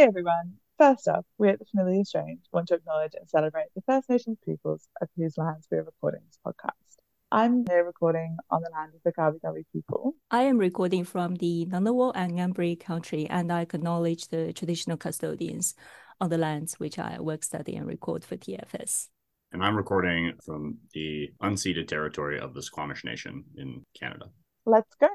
Hey everyone. First up, we at the Familiar Strange want to acknowledge and celebrate the First Nations peoples of whose lands we are recording this podcast. I'm here recording on the land of the Kabi Kabi people. I am recording from the Ngunnawal and Ngambri country, and I acknowledge the traditional custodians on the lands which I work, study, and record for TFS. And I'm recording from the unceded territory of the Squamish Nation in Canada. Let's go.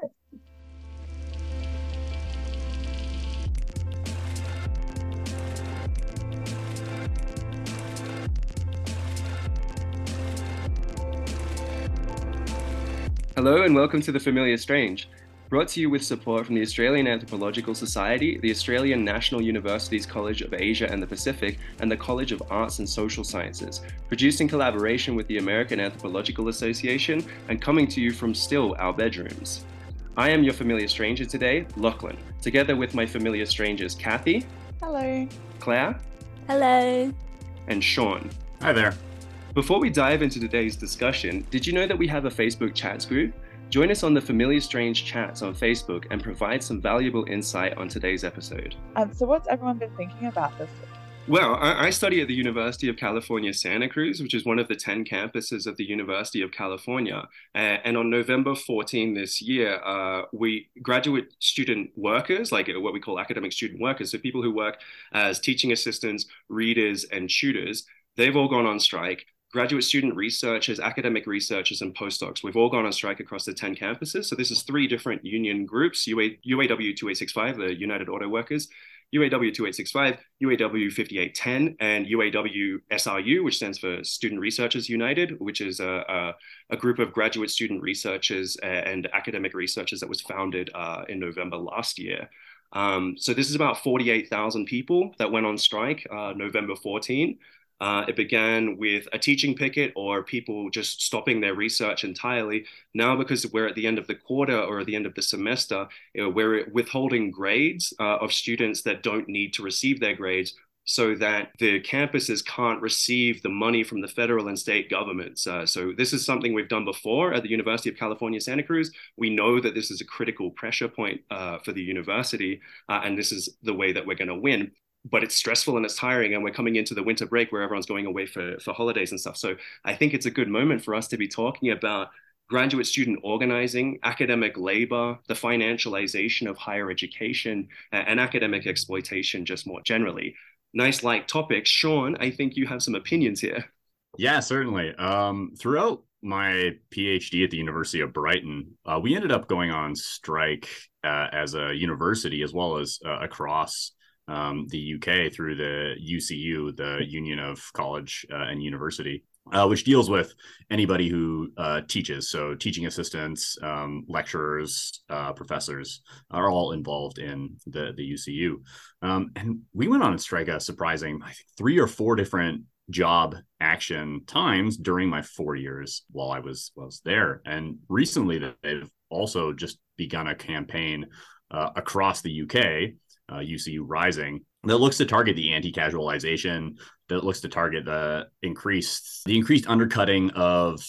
Hello and welcome to The Familiar Strange, brought to you with support from the Australian Anthropological Society, the Australian National Universities College of Asia and the Pacific, and the College of Arts and Social Sciences, produced in collaboration with the American Anthropological Association and coming to you from still our bedrooms. I am your familiar stranger today, Lachlan, together with my familiar strangers Kathy. Hello. Claire. Hello. And Sean. Hi there. Before we dive into today's discussion, did you know that we have a Facebook chats group? Join us on the Familiar Strange chats on Facebook and provide some valuable insight on today's episode. Um, so, what's everyone been thinking about this week? Well, I, I, study at the University of California, Santa Cruz, which is one of the 10 campuses of the University of California. Uh, and on November 14 this year, uh, we graduate student workers, like what we call academic student workers, so people who work as teaching assistants, readers, and tutors, they've all gone on strike graduate student researchers, academic researchers, and postdocs. We've all gone on strike across the 10 campuses. So this is three different union groups, UA, UAW 2865, the United Auto Workers, UAW 2865, UAW 5810, and UAW SRU, which stands for Student Researchers United, which is a, a, a group of graduate student researchers and academic researchers that was founded uh, in November last year. Um, so this is about 48,000 people that went on strike uh, November 14. Uh, it began with a teaching picket or people just stopping their research entirely. Now, because we're at the end of the quarter or at the end of the semester, we're withholding grades uh, of students that don't need to receive their grades so that the campuses can't receive the money from the federal and state governments. Uh, so this is something we've done before at the University of California, Santa Cruz. We know that this is a critical pressure point uh, for the university, uh, and this is the way that we're going to win but it's stressful and it's tiring and we're coming into the winter break where everyone's going away for, for holidays and stuff. So i think it's a good moment for us to be talking about graduate student organizing academic labor the financialization of higher education and academic exploitation just more generally. Nice light topic. Sean i think you have some opinions here. Yeah certainly. Um, throughout my phd at the university of brighton uh, we ended up going on strike uh, as a university as well as uh, across um, the UK through the UCU, the Union of College uh, and University, uh, which deals with anybody who uh, teaches. So, teaching assistants, um, lecturers, uh, professors are all involved in the the UCU. Um, and we went on a strike a surprising, I think, three or four different job action times during my four years while I was was there. And recently, they've also just begun a campaign uh, across the UK uh, UCU Rising that looks to target the anti-casualization, that looks to target the increased the increased undercutting of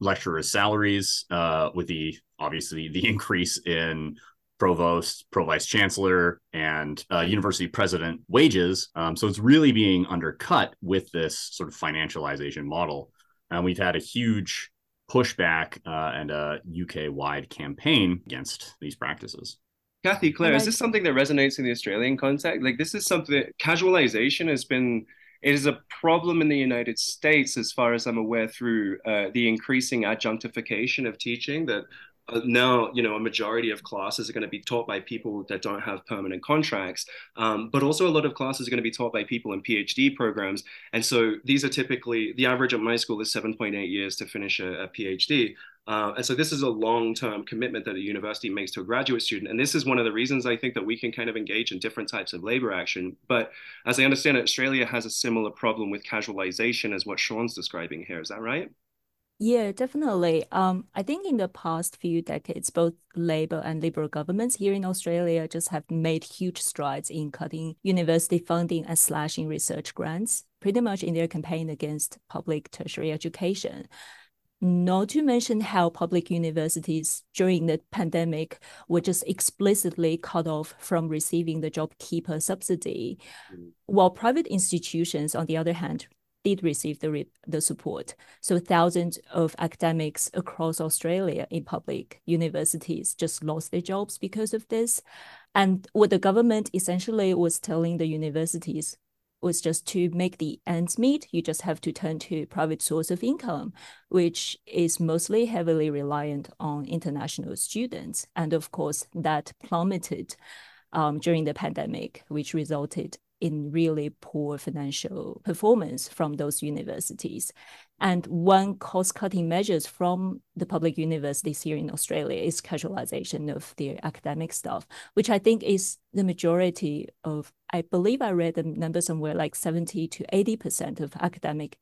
lecturers' salaries, uh, with the obviously the increase in provost, pro vice chancellor, and uh, university president wages. Um, so it's really being undercut with this sort of financialization model, and we've had a huge pushback uh, and a UK wide campaign against these practices. Kathy, Claire, is this something that resonates in the Australian context? Like, this is something casualization has been. It is a problem in the United States, as far as I'm aware, through uh, the increasing adjunctification of teaching. That uh, now, you know, a majority of classes are going to be taught by people that don't have permanent contracts, um, but also a lot of classes are going to be taught by people in PhD programs. And so these are typically the average at my school is 7.8 years to finish a, a PhD. Uh, and so this is a long-term commitment that a university makes to a graduate student. And this is one of the reasons I think that we can kind of engage in different types of labor action. But as I understand it, Australia has a similar problem with casualization as what Sean's describing here. Is that right? Yeah, definitely. Um, I think in the past few decades, both Labor and Liberal governments here in Australia just have made huge strides in cutting university funding and slashing research grants, pretty much in their campaign against public tertiary education. Not to mention how public universities during the pandemic were just explicitly cut off from receiving the JobKeeper subsidy, mm. while private institutions, on the other hand, did receive the, re- the support. So thousands of academics across Australia in public universities just lost their jobs because of this. And what the government essentially was telling the universities was just to make the ends meet, you just have to turn to private source of income, which is mostly heavily reliant on international students. And of course, that plummeted um, during the pandemic, which resulted in really poor financial performance from those universities. And one cost cutting measures from the public universities here in Australia is casualization of their academic staff, which I think is the majority of, I believe I read the number somewhere like 70 to 80% of academic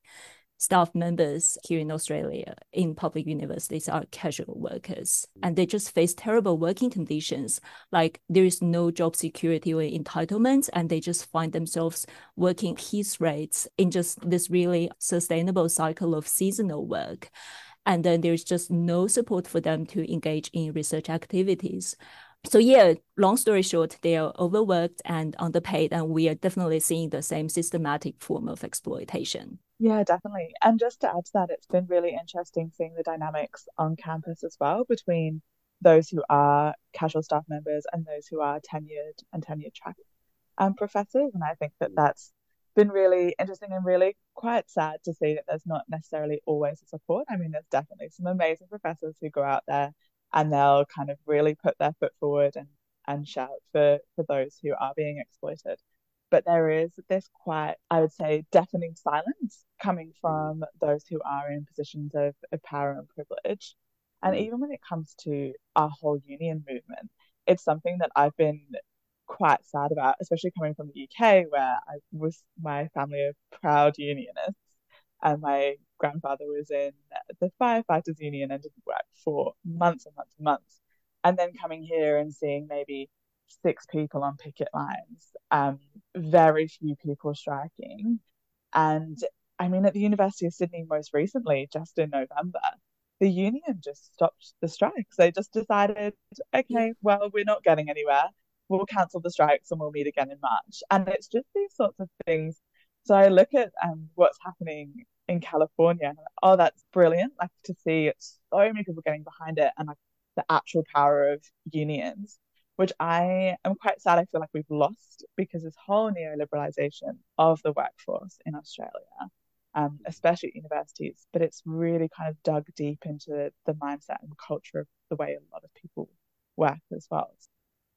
staff members here in Australia in public universities are casual workers and they just face terrible working conditions. Like there is no job security or entitlements, and they just find themselves working piece rates in just this really sustainable cycle of seasonal work. And then there's just no support for them to engage in research activities so yeah, long story short, they are overworked and underpaid, and we are definitely seeing the same systematic form of exploitation. Yeah, definitely. And just to add to that, it's been really interesting seeing the dynamics on campus as well between those who are casual staff members and those who are tenured and tenured track um, professors. And I think that that's been really interesting and really quite sad to see that there's not necessarily always a support. I mean, there's definitely some amazing professors who go out there and they'll kind of really put their foot forward and, and shout for, for those who are being exploited. But there is this quite, I would say, deafening silence coming from those who are in positions of, of power and privilege. And mm. even when it comes to our whole union movement, it's something that I've been quite sad about, especially coming from the UK, where I was my family of proud unionists, and my grandfather was in the firefighters union and didn't work for months and months and months. And then coming here and seeing maybe six people on picket lines, um, very few people striking. And I mean, at the University of Sydney, most recently, just in November, the union just stopped the strikes. They just decided, okay, well, we're not getting anywhere. We'll cancel the strikes and we'll meet again in March. And it's just these sorts of things. So I look at um, what's happening in California. Oh, that's brilliant. Like to see so many people getting behind it and like the actual power of unions, which I am quite sad. I feel like we've lost because this whole neoliberalization of the workforce in Australia, um, especially at universities, but it's really kind of dug deep into the mindset and culture of the way a lot of people work as well.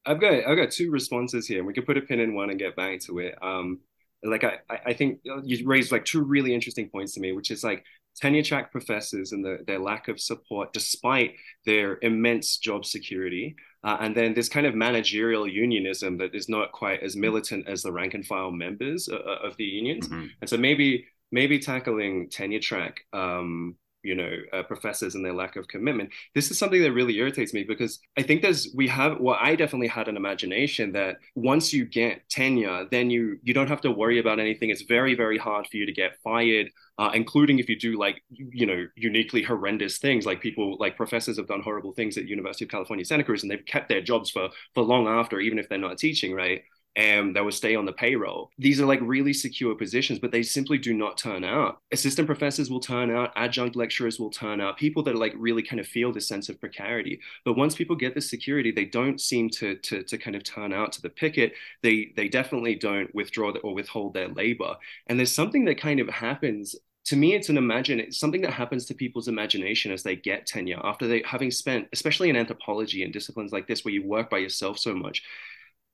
I've got I've got two responses here, we can put a pin in one and get back to it. Um, like I, I think you raised like two really interesting points to me, which is like tenure track professors and the, their lack of support despite their immense job security. Uh, and then this kind of managerial unionism that is not quite as militant as the rank and file members uh, uh of the unions. Mm-hmm. And so maybe maybe tackling tenure track um, you know uh, professors and their lack of commitment. This is something that really irritates me because i think there's we have well i definitely had an imagination that once you get tenure then you you don't have to worry about anything. It's very very hard for you to get fired uh, including if you do like you know uniquely horrendous things. Like people like professors have done horrible things at university of california santa cruz and they've kept their jobs for for long after even if they're not teaching right and that will stay on the payroll. These are like really secure positions, but they simply do not turn out. Assistant professors will turn out, adjunct lecturers will turn out, people that like really kind of feel this sense of precarity. But once people get the security, they don't seem to to, to kind of turn out to the picket. They they definitely don't withdraw or withhold their labor. And there's something that kind of happens to me it's an imagine it's something that happens to people's imagination as they get tenure after they having spent especially in anthropology and disciplines like this where you work by yourself so much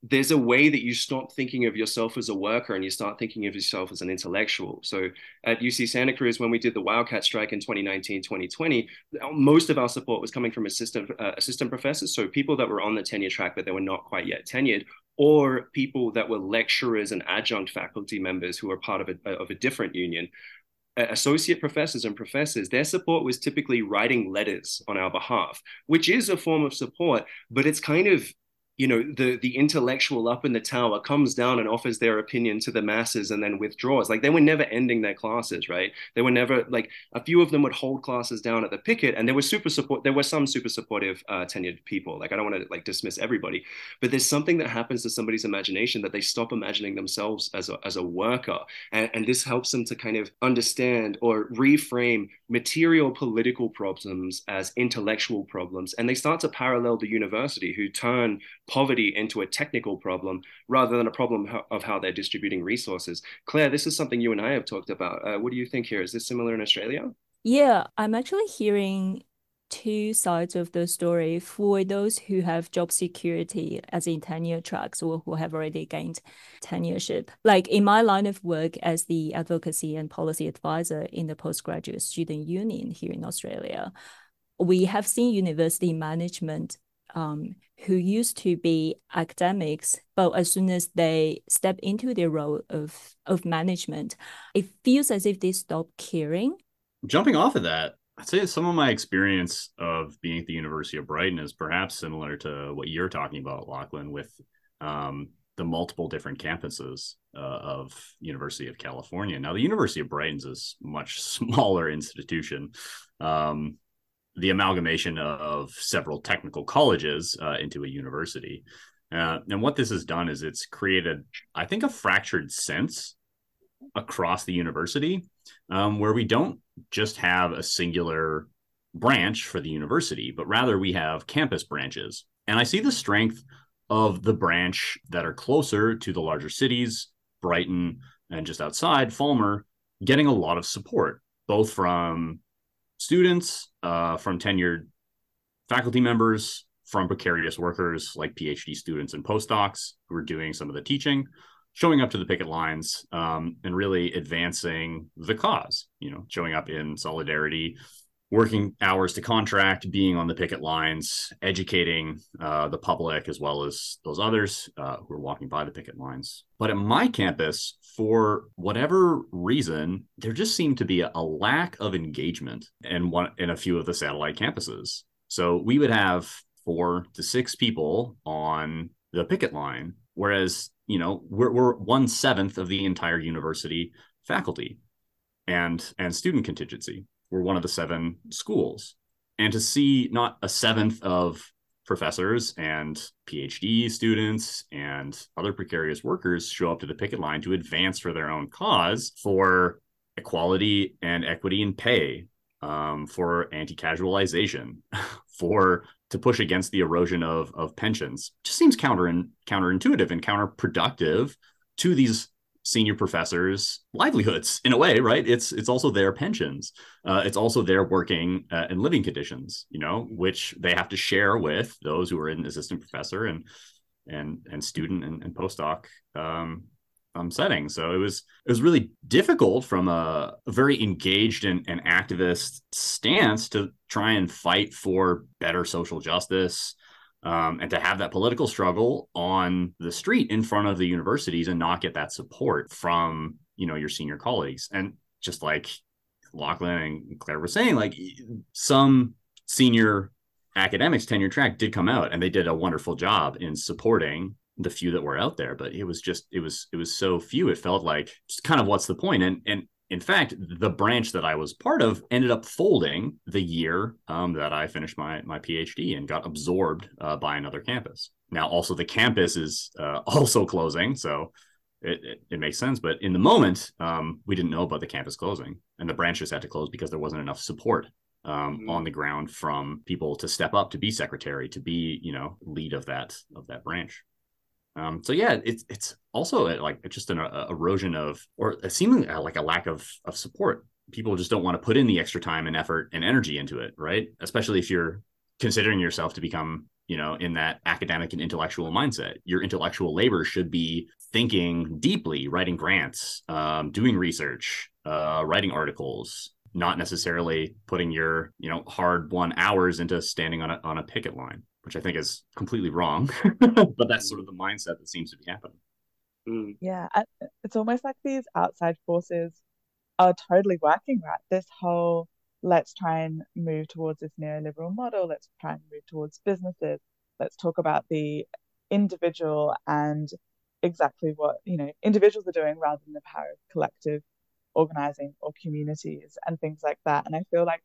there's a way that you stop thinking of yourself as a worker and you start thinking of yourself as an intellectual. So at UC Santa Cruz, when we did the Wildcat strike in 2019, 2020, most of our support was coming from assistant, uh, assistant professors. So people that were on the tenure track, but they were not quite yet tenured, or people that were lecturers and adjunct faculty members who were part of a, of a different union associate professors and professors, their support was typically writing letters on our behalf, which is a form of support, but it's kind of you know the the intellectual up in the tower comes down and offers their opinion to the masses and then withdraws. Like they were never ending their classes right? They were never like a few of them would hold classes down at the picket and there was super support there were some super supportive uh, tenured people. Like i don't want to like dismiss everybody but there's something that happens to somebody's imagination that they stop imagining themselves as a, as a worker. And, and this helps them to kind of understand or reframe material political problems as intellectual problems. And they start to parallel the university who turn poverty into a technical problem rather than a problem of how they're distributing resources. Claire, this is something you and I have talked about. Uh, what do you think here? Is this similar in Australia? Yeah, I'm actually hearing two sides of the story for those who have job security as in tenure tracks or who have already gained tenureship. Like in my line of work as the advocacy and policy advisor in the postgraduate student union here in Australia, we have seen university management um, who used to be academics, but as soon as they step into their role of, of management, it feels as if they stop caring. Jumping off of that, I'd say some of my experience of being at the University of Brighton is perhaps similar to what you're talking about, Lachlan, with um, the multiple different campuses uh, of University of California. Now, the University of Brighton's is much smaller institution. Um, the amalgamation of several technical colleges uh, into a university. Uh, and what this has done is it's created, I think, a fractured sense across the university um, where we don't just have a singular branch for the university, but rather we have campus branches. And I see the strength of the branch that are closer to the larger cities, Brighton and just outside, Falmer, getting a lot of support, both from students, uh, from tenured faculty members, from precarious workers like PhD students and postdocs who are doing some of the teaching, showing up to the picket lines um, and really advancing the cause, you know, showing up in solidarity working hours to contract, being on the picket lines, educating uh, the public as well as those others uh, who are walking by the picket lines. But at my campus, for whatever reason, there just seemed to be a, lack of engagement in one in a few of the satellite campuses. So we would have four to six people on the picket line, whereas you know we're, we're one seventh of the entire university faculty and and student contingency we're one of the seven schools. And to see not a seventh of professors and PhD students and other precarious workers show up to the picket line to advance for their own cause for equality and equity in pay, um, for anti-casualization, for to push against the erosion of of pensions, just seems counter counterintuitive and counterproductive to these senior professors livelihoods in a way right? It's it's also their pensions. Uh, it's also their working uh, and living conditions you know which they have to share with those who are in assistant professor and and and student and, and postdoc um, um, setting. So it was it was really difficult from a, a very engaged and, and activist stance to try and fight for better social justice um, and to have that political struggle on the street in front of the universities and not get that support from you know your senior colleagues. And just like Lachlan and Claire were saying like some senior academics tenure track did come out and they did a wonderful job in supporting the few that were out there but it was just it was it was so few it felt like just kind of what's the point? And and in fact, the branch that I was part of ended up folding the year um, that I finished my my PhD and got absorbed uh, by another campus. Now, also the campus is uh, also closing, so it, it, it, makes sense. But in the moment, um, we didn't know about the campus closing, and the branches had to close because there wasn't enough support um, mm-hmm. on the ground from people to step up to be secretary, to be you know lead of that of that branch. Um, so yeah, it's it's also a, like just an a, erosion of, or a seemingly uh, like a lack of of support. People just don't want to put in the extra time and effort and energy into it, right? Especially if you're considering yourself to become, you know, in that academic and intellectual mindset. Your intellectual labor should be thinking deeply, writing grants, um, doing research, uh, writing articles, not necessarily putting your, you know, hard won hours into standing on a on a picket line which I think is completely wrong. but that's sort of the mindset that seems to be happening. Mm. Yeah, it's almost like these outside forces are totally working right. This whole let's try and move towards this neoliberal model, let's try and move towards businesses, let's talk about the individual and exactly what you know individuals are doing rather than the power of collective organizing or communities and things like that and i feel like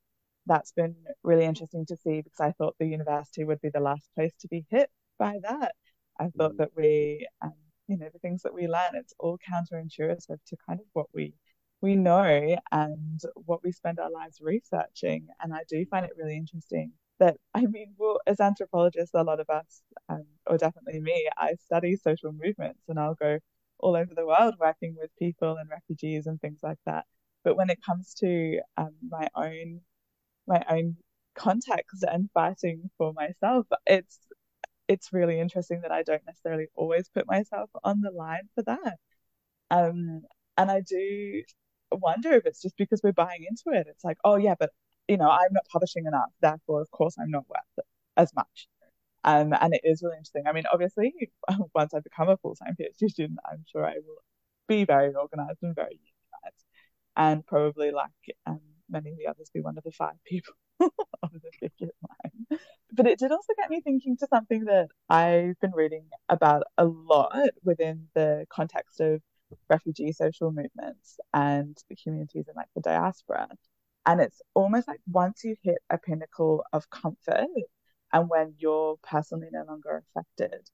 that's been really interesting to see because i thought the university would be the last place to be hit by that i thought mm. that we um, you know the things that we learn it's all counterintuitive to kind of what we we know and what we spend our lives researching and i do find it really interesting that I mean, well, as anthropologists, a lot of us, um, or definitely me, I study social movements and I'll go all over the world working with people and refugees and things like that. But when it comes to um, my own my own context and fighting for myself, it's it's really interesting that I don't necessarily always put myself on the line for that. Um, and I do wonder if it's just because we're buying into it. It's like, oh yeah, but you know, I'm not publishing enough, therefore, of course, I'm not worth as much. Um, and it is really interesting. I mean, obviously, once I become a full time PhD student, I'm sure I will be very organized and very unionized, and probably, like um, many of the others, be one of the five people on the picket line. But it did also get me thinking to something that I've been reading about a lot within the context of refugee social movements and the communities in like the diaspora and it's almost like once you hit a pinnacle of comfort and when you're personally no longer affected,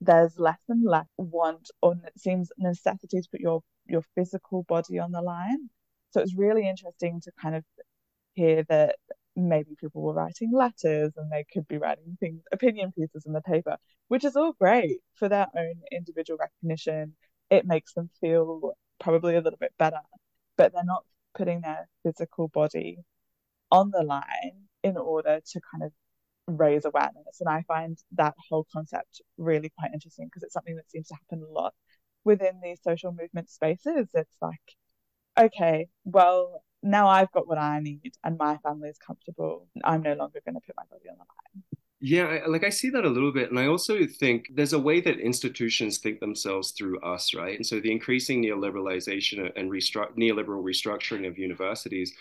there's less and less want or it seems necessity to put your your physical body on the line. So it's really interesting to kind of hear that maybe people were writing letters and they could be writing things opinion pieces in the paper, which is all great for their own individual recognition. It makes them feel probably a little bit better, but they're not putting their physical body on the line in order to kind of raise awareness. And I find that whole concept really quite interesting because it's something that seems to happen a lot within these social movement spaces. It's like, okay, well, now I've got what I need and my family is comfortable. I'm no longer going to put my body on the line. Yeah, like I see that a little bit. And I also think there's a way that institutions think themselves through us, right? And so the increasing neoliberalization and restru- neoliberal restructuring of universities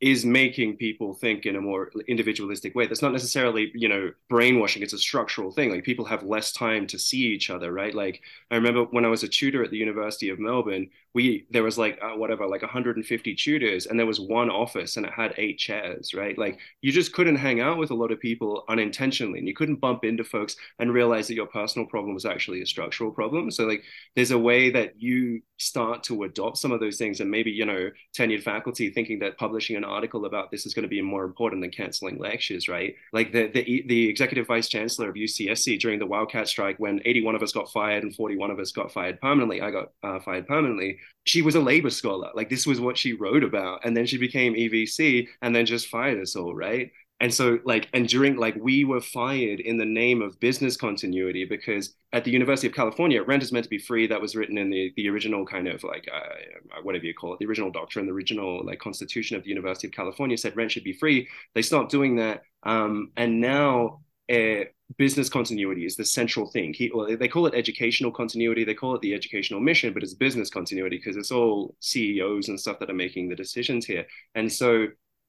is making people think in a more individualistic way. That's not necessarily, you know, brainwashing. It's a structural thing. Like people have less time to see each other, right? Like I remember when I was a tutor at the University of Melbourne, we there was like uh, whatever, like 150 tutors, and there was one office, and it had eight chairs, right? Like you just couldn't hang out with a lot of people unintentionally, and you couldn't bump into folks and realize that your personal problem was actually a structural problem. So like there's a way that you start to adopt some of those things, and maybe you know tenured faculty thinking that publishing an article about this is going to be more important than canceling lectures, right? Like the the, the executive vice chancellor of UCSC during the Wildcat strike, when 81 of us got fired and 41 of us got fired permanently, I got uh, fired permanently. She was a labor scholar. Like this was what she wrote about, and then she became EVC, and then just fired us all, right? And so, like, and during, like, we were fired in the name of business continuity because at the University of California, rent is meant to be free. That was written in the, the original kind of like, uh, whatever you call it, the original doctrine, the original like constitution of the University of California said rent should be free. They stopped doing that. Um, and now uh, business continuity is the central thing. He, well, they call it educational continuity. They call it the educational mission, but it's business continuity because it's all CEOs and stuff that are making the decisions here. And so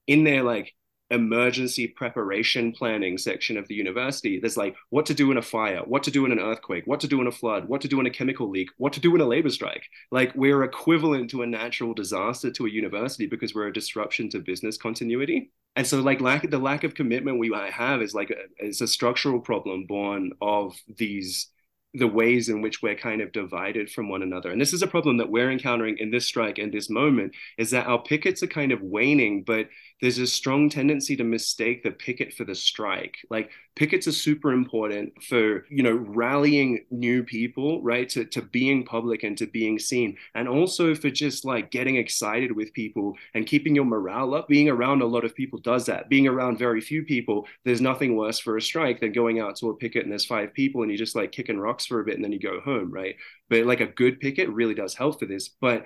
in their like emergency preparation planning section of the university. There's like what to do in a fire what to do in an earthquake what to do in a flood what to do in a chemical leak what to do in a labor strike. Like we're equivalent to a natural disaster to a university because we're a disruption to business continuity. And so like lack the lack of commitment we might have is like a, is a structural problem born of these the ways in which we're kind of divided from one another. And this is a problem that we're encountering in this strike and this moment is that our pickets are kind of waning, but there's a strong tendency to mistake the picket for the strike. Like pickets are super important for, you know, rallying new people, right? To, to being public and to being seen. And also for just like getting excited with people and keeping your morale up. Being around a lot of people does that. Being around very few people, there's nothing worse for a strike than going out to a picket and there's five people and you just like kicking rocks for a bit and then you go home, right? But like a good picket really does help for this. But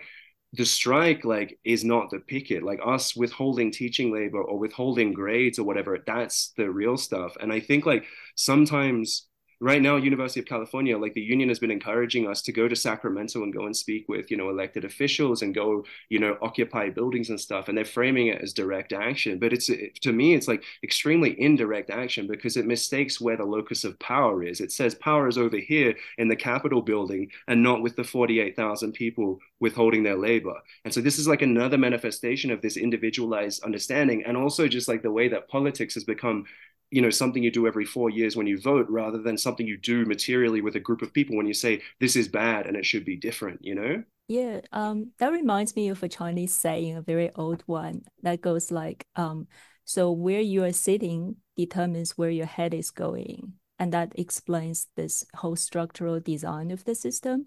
the strike like is not the picket like us withholding teaching labor or withholding grades or whatever that's the real stuff and i think like sometimes right now, University of California, like the union has been encouraging us to go to Sacramento and go and speak with, you know, elected officials and go, you know, occupy buildings and stuff. And they're framing it as direct action. But it's, to me, it's like extremely indirect action because it mistakes where the locus of power is. It says power is over here in the Capitol building and not with the 48,000 people withholding their labor. And so this is like another manifestation of this individualized understanding and also just like the way that politics has become you know something you do every four years when you vote rather than something you do materially with a group of people when you say this is bad and it should be different you know yeah um that reminds me of a chinese saying a very old one that goes like um so where you are sitting determines where your head is going and that explains this whole structural design of the system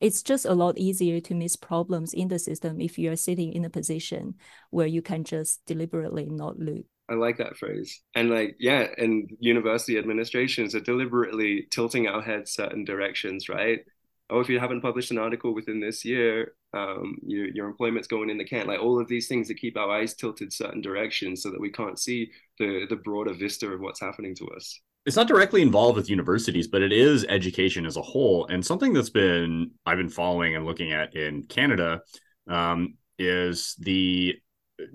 it's just a lot easier to miss problems in the system if you are sitting in a position where you can just deliberately not look I like that phrase. And like, yeah, and university administrations are deliberately tilting our heads certain directions, right? Oh, if you haven't published an article within this year, um, your your employment's going in the can. Like all of these things that keep our eyes tilted certain directions so that we can't see the the broader vista of what's happening to us. It's not directly involved with universities, but it is education as a whole. And something that's been I've been following and looking at in Canada um, is the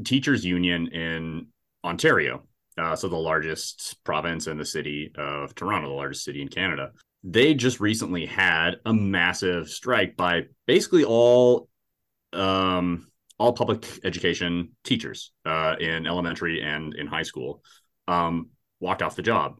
teachers union in Ontario, uh, so the largest province in the city of Toronto, the largest city in Canada. They just recently had a massive strike by basically all um, all public education teachers uh, in elementary and in high school um, walked off the job.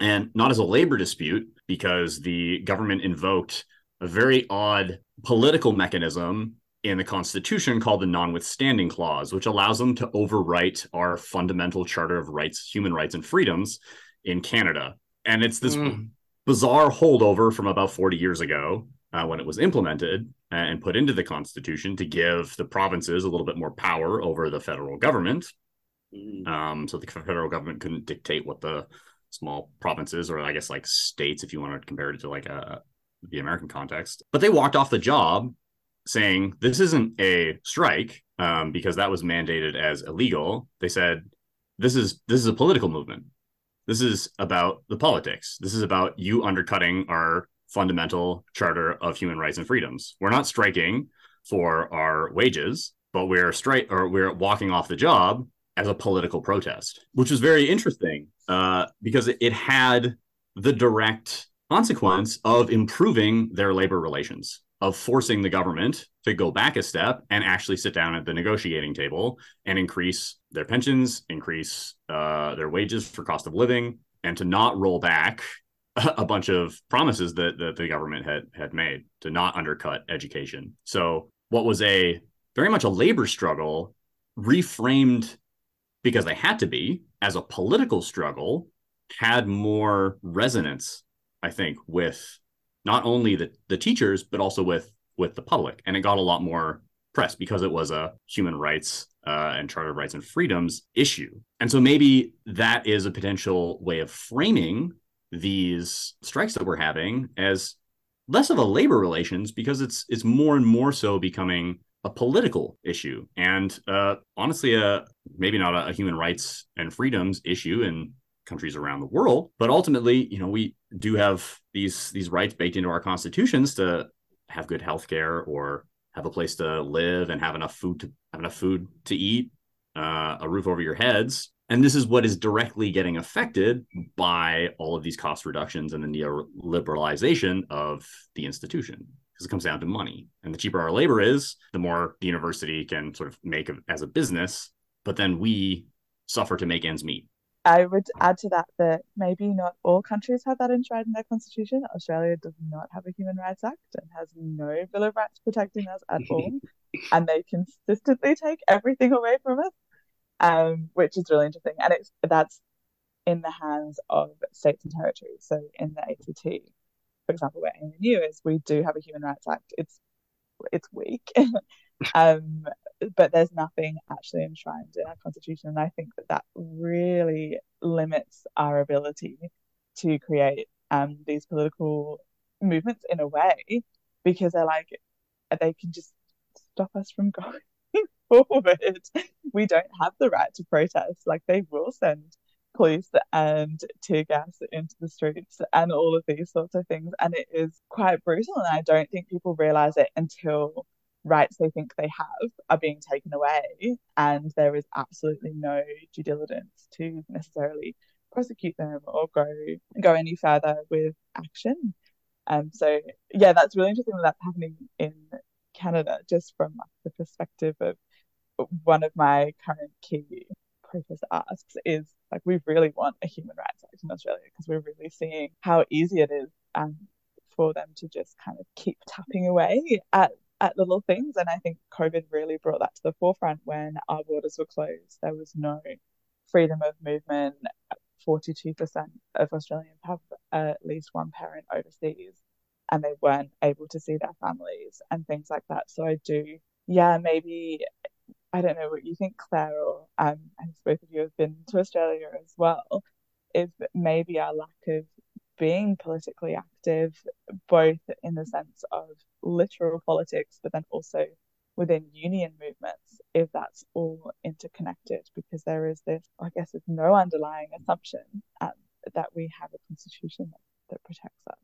And not as a labor dispute because the government invoked a very odd political mechanism in the Constitution called the Notwithstanding Clause, which allows them to overwrite our fundamental Charter of Rights, Human Rights, and Freedoms in Canada. And it's this mm. bizarre holdover from about 40 years ago uh, when it was implemented and put into the Constitution to give the provinces a little bit more power over the federal government. Mm. Um, so the federal government couldn't dictate what the small provinces, or I guess like states, if you want to compare it to like a the American context. But they walked off the job saying this isn't a strike um, because that was mandated as illegal. They said this is this is a political movement. This is about the politics. This is about you undercutting our fundamental charter of human rights and freedoms. We're not striking for our wages, but we're strike or we're walking off the job as a political protest, which was very interesting uh, because it, had the direct consequence of improving their labor relations of forcing the government to go back a step and actually sit down at the negotiating table and increase their pensions, increase uh, their wages for cost of living, and to not roll back a bunch of promises that, that the government had had made to not undercut education. So what was a very much a labor struggle reframed because they had to be as a political struggle had more resonance, I think, with not only the, the teachers but also with with the public. And it got a lot more press because it was a human rights uh, and charter of rights and freedoms issue. And so maybe that is a potential way of framing these strikes that we're having as less of a labor relations because it's it's more and more so becoming a political issue and uh, honestly a maybe not a, a human rights and freedoms issue in countries around the world. But ultimately, you know, we do have these these rights baked into our constitutions to have good health care or have a place to live and have enough food to have enough food to eat, uh, a roof over your heads. And this is what is directly getting affected by all of these cost reductions and the neoliberalization of the institution because it comes down to money. And the cheaper our labor is, the more the university can sort of make as a business. But then we suffer to make ends meet. I would add to that that maybe not all countries have that enshrined in their constitution. Australia does not have a Human Rights Act and has no Bill of Rights protecting us at all, and they consistently take everything away from us, um, which is really interesting. And it's that's in the hands of states and territories. So in the ACT, for example, where ANU is, we do have a Human Rights Act. It's it's weak. um, but there's nothing actually enshrined in our constitution, and I think that that really limits our ability to create um, these political movements in a way because they're like they can just stop us from going forward. We don't have the right to protest. Like they will send police and tear gas into the streets and all of these sorts of things. And it is quite brutal. And I don't think people realize it until rights they think they have are being taken away and there is absolutely no due diligence to necessarily prosecute them or go go any further with action. Um, so yeah, that's really interesting that that's happening in Canada, just from the perspective of one of my current key protest asks is like we really want a human rights act in Australia because we're really seeing how easy it is um, for them to just kind of keep tapping away at at little things. And I think COVID really brought that to the forefront when our borders were closed. There was no freedom of movement. 42% of Australians have at least one parent overseas and they weren't able to see their families and things like that. So I do, yeah, maybe I don't know what you think, Claire, or um, as both of you have been to Australia as well, is maybe our lack of being politically active, both in the sense of literal politics, but then also within union movements, if that's all interconnected, because there is this, I guess, there's no underlying assumption um, that we have a constitution that, that protects us.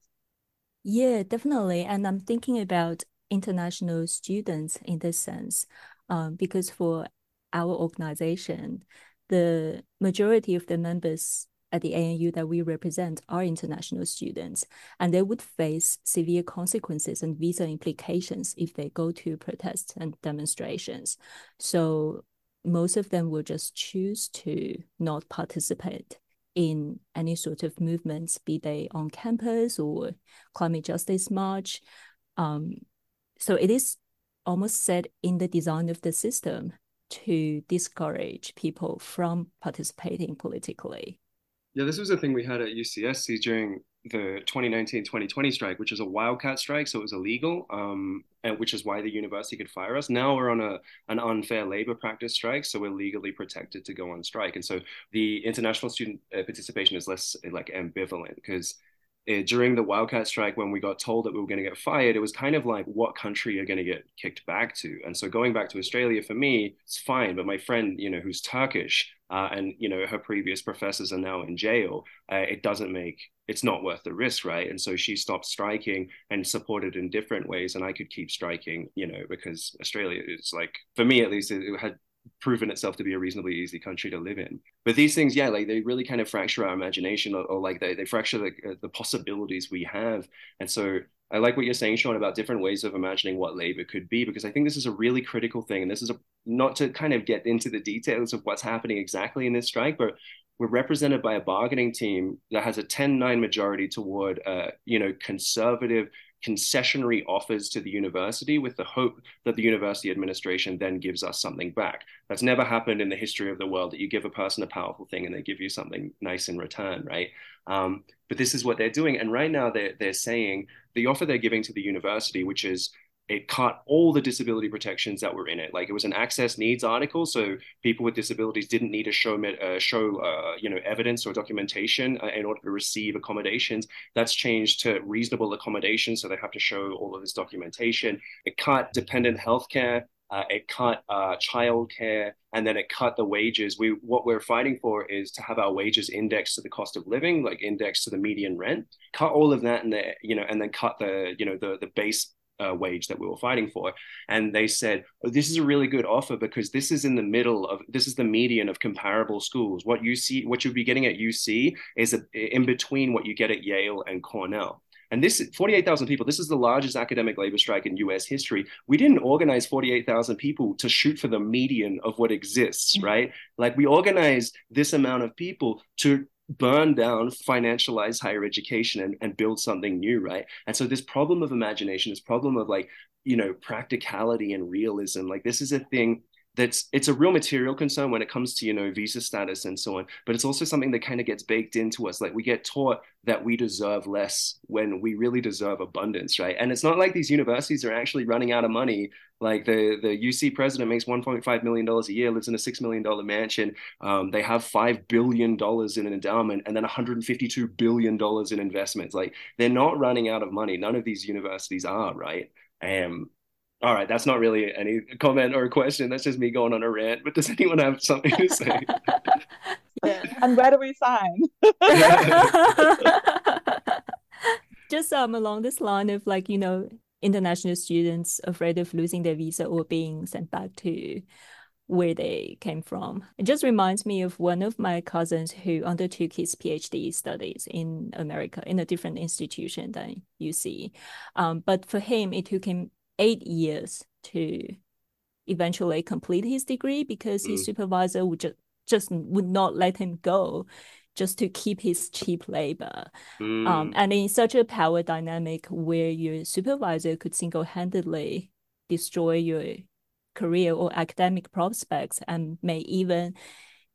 Yeah, definitely. And I'm thinking about international students in this sense um, because for our organization, the majority of the members at the ANU that we represent are international students, and they would face severe consequences and visa implications if they go to protests and demonstrations. So most of them will just choose to not participate in any sort of movements, be they on campus or climate justice march. Um, so it is almost set in the design of the system to discourage people from participating politically. Yeah, this was a thing we had at UCSC during the 2019-2020 strike, which was a wildcat strike, so it was illegal, um, and which is why the university could fire us. Now we're on a an unfair labor practice strike, so we're legally protected to go on strike, and so the international student uh, participation is less like ambivalent because during the wildcat strike when we got told that we were going to get fired it was kind of like what country are going to get kicked back to? And so going back to australia for me it's fine but my friend you know who's turkish uh, and you know her previous professors are now in jail uh, it doesn't make it's not worth the risk right? And so she stopped striking and supported in different ways and i could keep striking you know because australia is like for me at least it, it had proven itself to be a reasonably easy country to live in. But these things, yeah, like they really kind of fracture our imagination or, or like they, they fracture the, uh, the possibilities we have. And so I like what you're saying, Sean, about different ways of imagining what labor could be, because I think this is a really critical thing. And this is a, not to kind of get into the details of what's happening exactly in this strike, but we're represented by a bargaining team that has a 10-9 majority toward, uh, you know, conservative concessionary offers to the university with the hope that the university administration then gives us something back. That's never happened in the history of the world that you give a person a powerful thing and they give you something nice in return, right? Um, but this is what they're doing. And right now they're, they're saying the offer they're giving to the university, which is it cut all the disability protections that were in it. Like it was an access needs article, so people with disabilities didn't need to show uh, show uh, you know evidence or documentation uh, in order to receive accommodations. That's changed to reasonable accommodation, so they have to show all of this documentation. It cut dependent health care. Uh, it cut uh, childcare, and then it cut the wages. We what we're fighting for is to have our wages indexed to the cost of living, like indexed to the median rent. Cut all of that, and the you know, and then cut the you know the the base uh, wage that we were fighting for. And they said, oh, this is a really good offer because this is in the middle of, this is the median of comparable schools. What you see, what you'll be getting at UC is a, in between what you get at Yale and Cornell. And this 48,000 people, this is the largest academic labor strike in US history. We didn't organize 48,000 people to shoot for the median of what exists, mm-hmm. right? Like we organized this amount of people to burn down financialize higher education and, and build something new right? And so this problem of imagination this problem of like you know practicality and realism like this is a thing that's it's a real material concern when it comes to you know visa status and so on but it's also something that kind of gets baked into us. Like we get taught that we deserve less when we really deserve abundance right? And it's not like these universities are actually running out of money. Like the the uc president makes 1.5 million dollars a year lives in a six million dollar mansion. Um, they have five billion dollars in an endowment and then 152 billion dollars in investments. Like they're not running out of money. None of these universities are right? Um, all right, that's not really any comment or question. That's just me going on a rant. But does anyone have something to say? Yeah. And where do we sign? Just um along this line of like, you know, international students afraid of losing their visa or being sent back to where they came from. It just reminds me of one of my cousins who undertook his PhD studies in America in a different institution than UC. Um, but for him, it took him eight years to eventually complete his degree because his mm. supervisor would just, just would not let him go just to keep his cheap labor. Um, mm. Um, and in such a power dynamic where your supervisor could single-handedly destroy your career or academic prospects and may even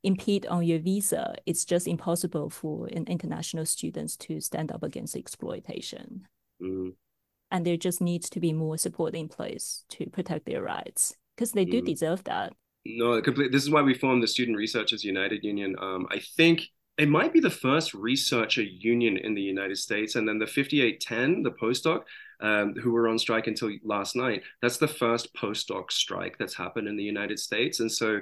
impede on your visa, it's just impossible for an international students to stand up against exploitation. Mm. And there just needs to be more support in place to protect their rights because they do mm. deserve that. No, complete. This is why we formed the Student Researchers United Union. Um, I think it might be the first researcher union in the United States. And then the 5810, the postdoc, um, who were on strike until last night, that's the first postdoc strike that's happened in the United States. And so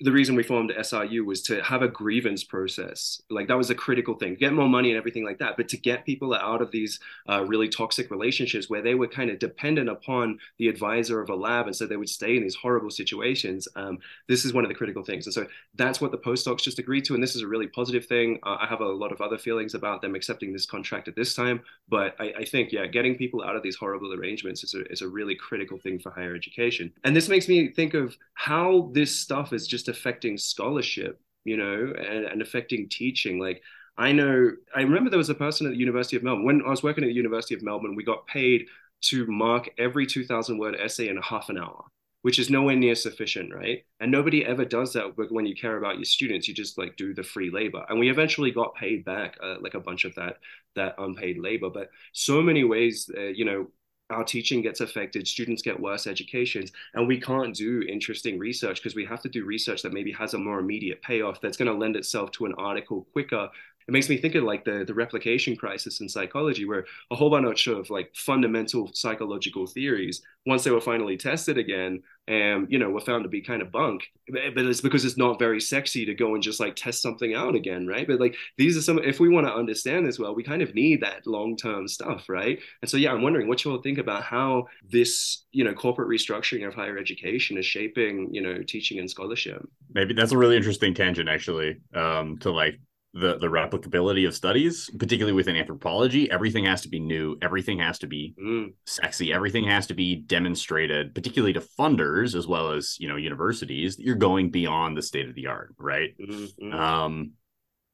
the reason we formed SRU was to have a grievance process. Like that was a critical thing, get more money and everything like that. But to get people out of these uh, really toxic relationships where they were kind of dependent upon the advisor of a lab, and so they would stay in these horrible situations. Um, this is one of the critical things, and so that's what the postdocs just agreed to, and this is a really positive thing. Uh, I have a lot of other feelings about them accepting this contract at this time, but I, I think yeah, getting people out of these horrible arrangements is a, is a really critical thing for higher education. And this makes me think of how this stuff is just just affecting scholarship, you know, and, and affecting teaching. Like I know, I remember there was a person at the University of Melbourne. When I was working at the University of Melbourne, we got paid to mark every 2,000 word essay in a half an hour, which is nowhere near sufficient, right? And nobody ever does that But when you care about your students. You just like do the free labor, and we eventually got paid back uh, like a bunch of that that unpaid labor. But so many ways, uh, you know, our teaching gets affected, students get worse educations, and we can't do interesting research because we have to do research that maybe has a more immediate payoff that's going to lend itself to an article quicker it makes me think of like the the replication crisis in psychology where a whole bunch of like fundamental psychological theories once they were finally tested again and you know were found to be kind of bunk but it's because it's not very sexy to go and just like test something out again right? But like these are some if we want to understand this well we kind of need that long-term stuff right? And so yeah i'm wondering what you all think about how this you know corporate restructuring of higher education is shaping you know teaching and scholarship. Maybe that's a really interesting tangent actually um to like the the replicability of studies, particularly within anthropology. Everything has to be new. Everything has to be mm. sexy. Everything has to be demonstrated, particularly to funders as well as you know universities. That you're going beyond the state of the art, right? Mm-hmm. Um,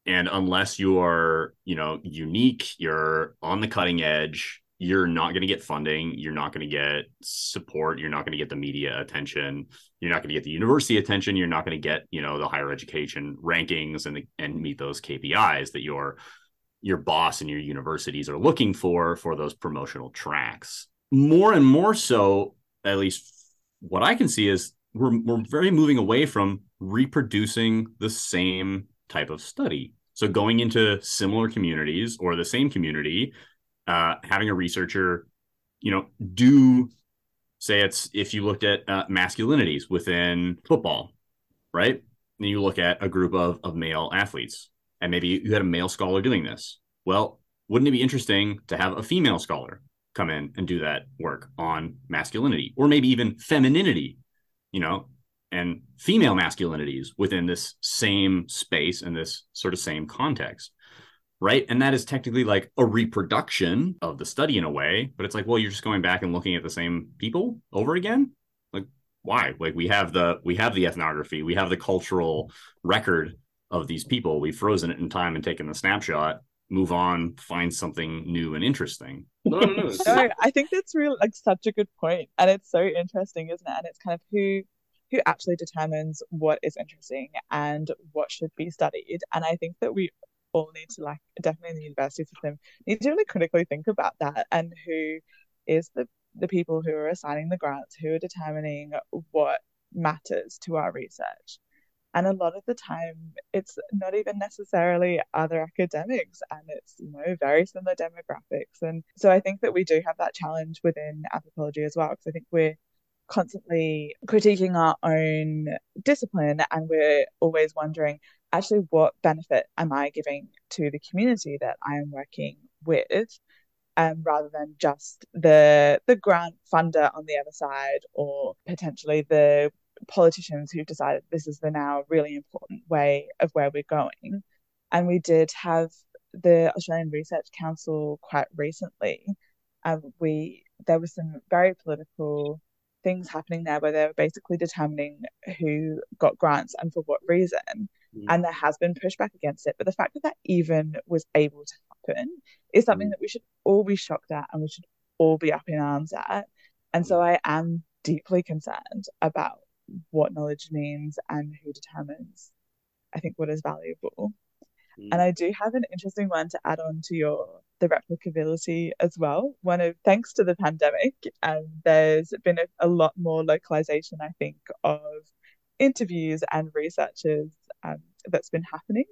and unless you are you know unique, you're on the cutting edge you're not going to get funding you're not going to get support you're not going to get the media attention you're not going to get the university attention you're not going to get you know the higher education rankings and and meet those KPIs that your your boss and your universities are looking for for those promotional tracks. More and more so at least what i can see is we're, we're very moving away from reproducing the same type of study. So going into similar communities or the same community uh, having a researcher, you know, do say it's if you looked at uh, masculinities within football, right? And you look at a group of, of male athletes, and maybe you had a male scholar doing this. Well, wouldn't it be interesting to have a female scholar come in and do that work on masculinity or maybe even femininity, you know, and female masculinities within this same space and this sort of same context? Right? And that is technically like a reproduction of the study in a way, but it's like, well, you're just going back and looking at the same people over again. Like, why? Like we have the we have the ethnography, we have the cultural record of these people. We've frozen it in time and taken the snapshot. Move on, find something new and interesting. No, no, no. no I think that's real, like such a good point, and it's so interesting, isn't it? And it's kind of who who actually determines what is interesting and what should be studied. And I think that we all need to like definitely in the university system need to really critically think about that and who is the the people who are assigning the grants who are determining what matters to our research. And a lot of the time it's not even necessarily other academics and it's you know very similar demographics. And so i think that we do have that challenge within anthropology as well because i think we're constantly critiquing our own discipline and we're always wondering actually what benefit am I giving to the community that I am working with, um, rather than just the the grant funder on the other side or potentially the politicians who've decided this is the now really important way of where we're going. And we did have the Australian Research Council quite recently. Um, we there was some very political things happening there where they were basically determining who got grants and for what reason. Mm. And there has been pushback against it. But the fact that that even was able to happen is something mm. that we should all be shocked at and we should all be up in arms at. And so mm. I am deeply concerned about what knowledge means and who determines, I think, what is valuable. Mm. And I do have an interesting one to add on to your the replicability as well. One of thanks to the pandemic, um, there's been a, a lot more localization, I think, of interviews and researchers um, that's been happening.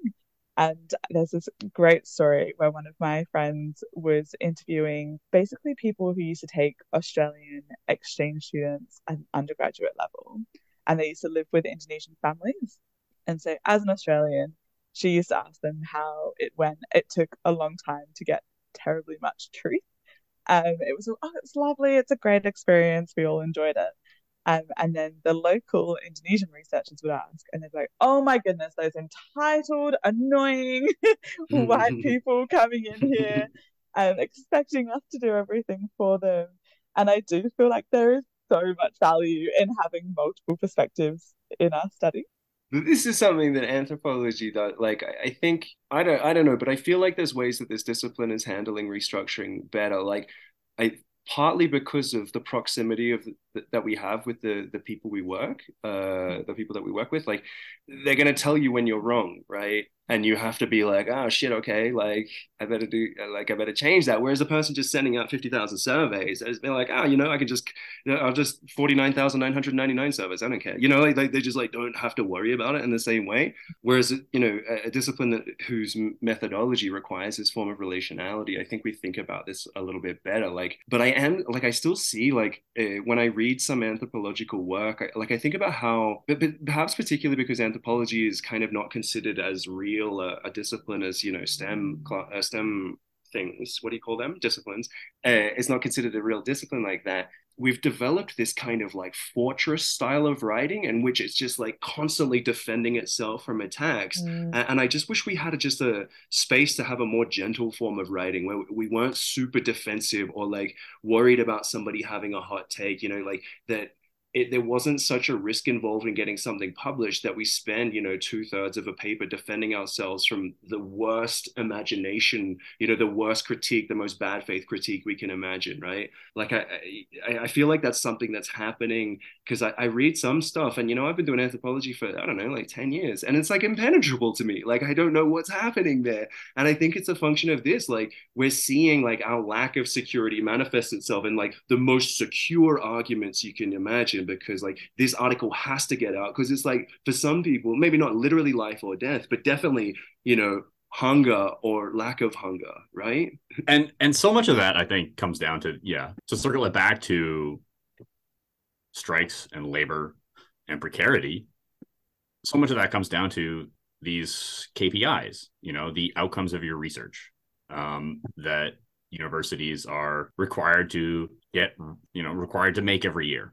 And there's this great story where one of my friends was interviewing basically people who used to take Australian exchange students at undergraduate level. And they used to live with Indonesian families. And so, as an Australian, she used to ask them how it went. It took a long time to get terribly much truth. Um, it was, oh, it's lovely. It's a great experience. We all enjoyed it. Um, and then the local Indonesian researchers would ask, and they'd be like, oh my goodness, those entitled, annoying white people coming in here and expecting us to do everything for them. And I do feel like there is so much value in having multiple perspectives in our study this is something that anthropology does like I, think i don't i don't know but i feel like there's ways that this discipline is handling restructuring better like i partly because of the proximity of the, that we have with the the people we work uh the people that we work with like they're going to tell you when you're wrong right and you have to be like, oh shit, okay, like I better do, like I better change that. Whereas the person just sending out fifty thousand surveys has been like, oh, you know, I can just, you know, I'll just forty nine thousand nine hundred ninety nine surveys. I don't care, you know, like, like, they just like don't have to worry about it in the same way. Whereas you know, a, a discipline that whose methodology requires this form of relationality, I think we think about this a little bit better. Like, but I am like I still see like uh, when I read some anthropological work, I, like I think about how, but, but perhaps particularly because anthropology is kind of not considered as real real uh, a discipline as you know STEM uh, STEM things. What do you call them? Disciplines. Uh, it's not considered a real discipline like that. We've developed this kind of like fortress style of writing in which it's just like constantly defending itself from attacks. Mm. And, and, I just wish we had just a space to have a more gentle form of writing where we weren't super defensive or like worried about somebody having a hot take, you know, like that it, there wasn't such a risk involved in getting something published that we spend, you know, two thirds of a paper defending ourselves from the worst imagination, you know, the worst critique, the most bad faith critique we can imagine, right? Like I, I, I feel like that's something that's happening because I, I read some stuff, and you know, I've been doing anthropology for I don't know, like ten years, and it's like impenetrable to me. Like I don't know what's happening there, and I think it's a function of this. Like we're seeing like our lack of security manifest itself in like the most secure arguments you can imagine because like this article has to get out because it's like for some people maybe not literally life or death but definitely you know hunger or lack of hunger right? And and so much of that i think comes down to yeah to circle it back to strikes and labor and precarity so much of that comes down to these kpis you know the outcomes of your research um, that universities are required to get you know required to make every year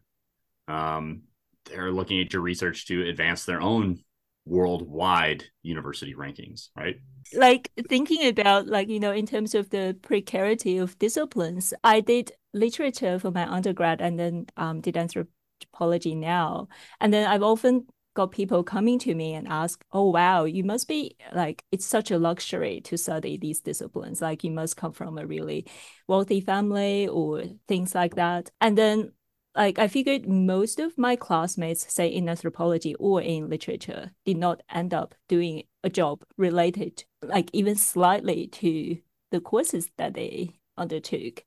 um, they're looking at your research to advance their own worldwide university rankings, right? Like thinking about like, you know, in terms of the precarity of disciplines, I did literature for my undergrad and then um, did anthropology now. And then I've often got people coming to me and ask, "Oh wow, you must be like it's such a luxury to study these disciplines. Like you must come from a really wealthy family or things like that." And then like I figured most of my classmates, say in anthropology or in literature, did not end up doing a job related, like even slightly to the courses that they undertook.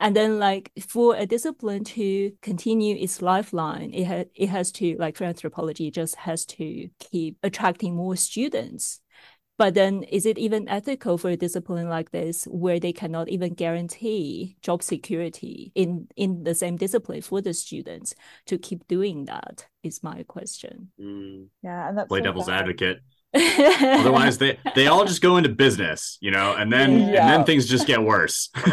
And then like for a discipline to continue its lifeline, it ha- it has to like for anthropology, just has to keep attracting more students but then, is it even ethical for a discipline like this, where they cannot even guarantee job security in in the same discipline for the students to keep doing that? Is my question. Mm. Yeah, and that's play so devil's bad. advocate. Otherwise, they they all just go into business, you know, and then yeah. and then things just get worse.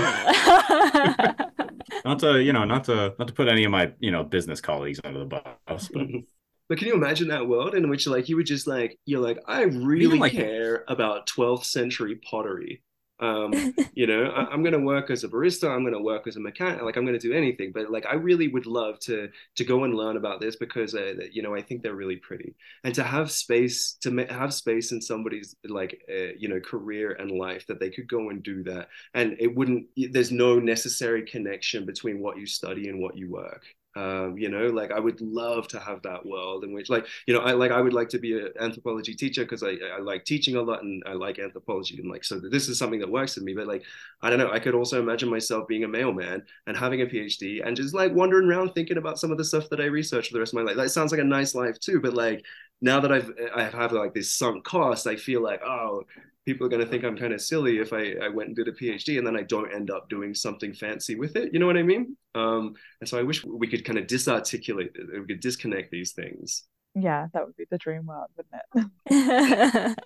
not to you know, not to not to put any of my you know business colleagues under the bus, but. But can you imagine that world in which like you would just like you're like I really like, care about 12th century pottery um, you know, I, am going to work as a barista. I'm going to work as a mechanic. Like I'm going to do anything. But like I really would love to to go and learn about this because uh, you know I think they're really pretty. And to have space to ma- have space in somebody's like uh, you know career and life that they could go and do that, and it wouldn't. There's no necessary connection between what you study and what you work um, you know like i would love to have that world in which like you know i like i would like to be an anthropology teacher because I, I like teaching a lot and i like anthropology and like so this is something that works for me but like i don't know i could also imagine myself being a mailman and having a phd and just like wandering around thinking about some of the stuff that i research for the rest of my life. That sounds like a nice life too but like now that i've i have like this sunk cost i feel like oh people are going to think I'm kind of silly if I, I went and did a PhD and then I don't end up doing something fancy with it. You know what I mean? Um, and so I wish we could kind of disarticulate, we could disconnect these things. Yeah, that would be the dream world, wouldn't it?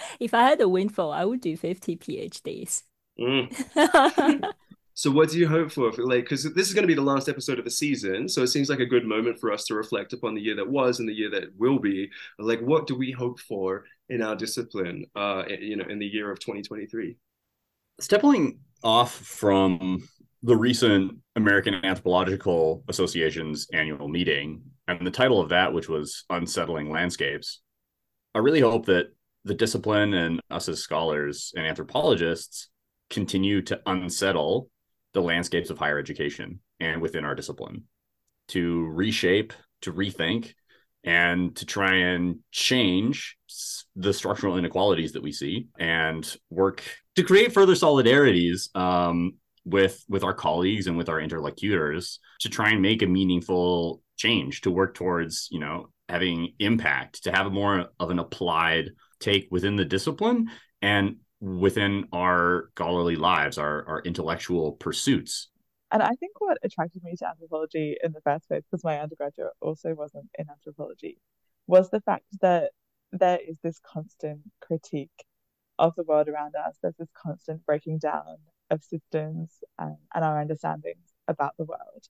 if I had a windfall, I would do 50 PhDs. Mm. So what do you hope for? Like, because this is going to be the last episode of the season, so it seems like a good moment for us to reflect upon the year that was and the year that will be. Like, what do we hope for in our discipline? Uh, you know, in the year of 2023. Stepping off from the recent American Anthropological Association's annual meeting and the title of that, which was "Unsettling Landscapes," I really hope that the discipline and us as scholars and anthropologists continue to unsettle the landscapes of higher education and within our discipline to reshape, to rethink, and to try and change the structural inequalities that we see and work to create further solidarities um, with with our colleagues and with our interlocutors to try and make a meaningful change to work towards you know having impact to have more of an applied take within the discipline and within our scholarly lives, our, our intellectual pursuits. And I think what attracted me to anthropology in the first place, because my undergraduate also wasn't in anthropology, was the fact that there is this constant critique of the world around us. There's this constant breaking down of systems and, and our understandings about the world.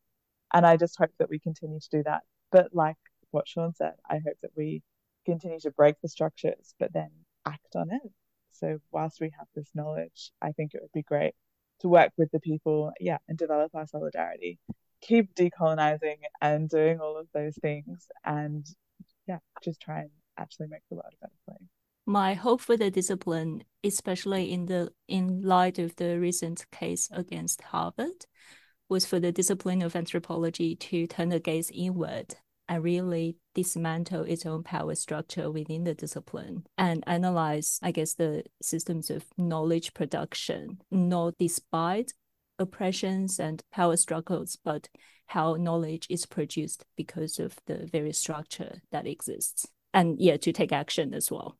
And I just hope that we continue to do that. But like what Sean said, I hope that we continue to break the structures, but then act on it so whilst we have this knowledge, I think it would be great to work with the people, yeah, and develop our solidarity, keep decolonizing and doing all of those things, and yeah, just try and actually make the world a better place. My hope for the discipline, especially in the in light of the recent case against Harvard, was for the discipline of anthropology to turn the gaze inward and really dismantle its own power structure within the discipline and analyze, I guess, the systems of knowledge production, not despite oppressions and power struggles, but how knowledge is produced because of the very structure that exists. And yeah, to take action as well.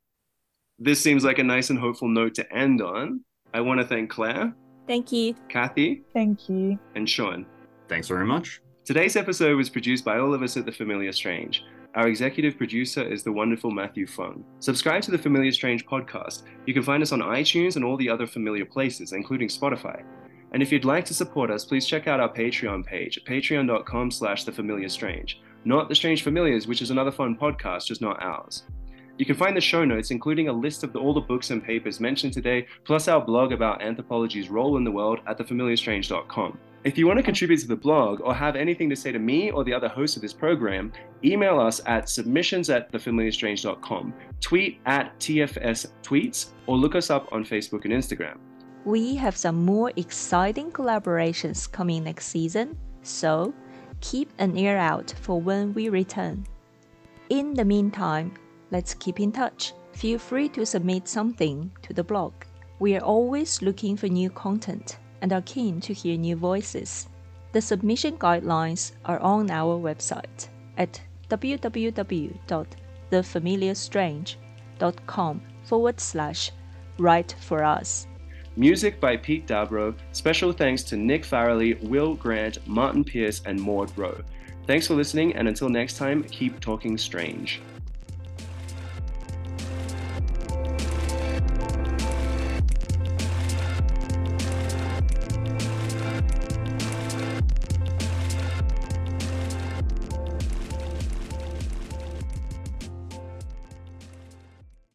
This seems like a nice and hopeful note to end on. I want to thank Claire. Thank you. Kathy. Thank you. And Sean. Thanks very much. Today's episode was produced by all of us at The Familiar Strange. Our executive producer is the wonderful Matthew Fung. Subscribe to the Familiar Strange podcast. You can find us on iTunes and all the other familiar places, including Spotify. And if you'd like to support us, please check out our Patreon page at patreon.com slash the familiar strange. Not the Strange Familiars, which is another fun podcast, just not ours. You can find the show notes, including a list of the, all the books and papers mentioned today, plus our blog about anthropology's role in the world at thefamiliarstrange.com. If you want to contribute to the blog or have anything to say to me or the other hosts of this program, email us at submissions at thefamiliarstrange.com, tweet at TFS Tweets, or look us up on Facebook and Instagram. We have some more exciting collaborations coming next season, so keep an ear out for when we return. In the meantime, let's keep in touch. Feel free to submit something to the blog. We are always looking for new content and are keen to hear new voices. The submission guidelines are on our website at www.thefamiliarstrange.com forward slash write for us. Music by Pete Dabro. Special thanks to Nick Farrelly, Will Grant, Martin Pierce, and Maud Rowe. Thanks for listening, and until next time, keep talking strange.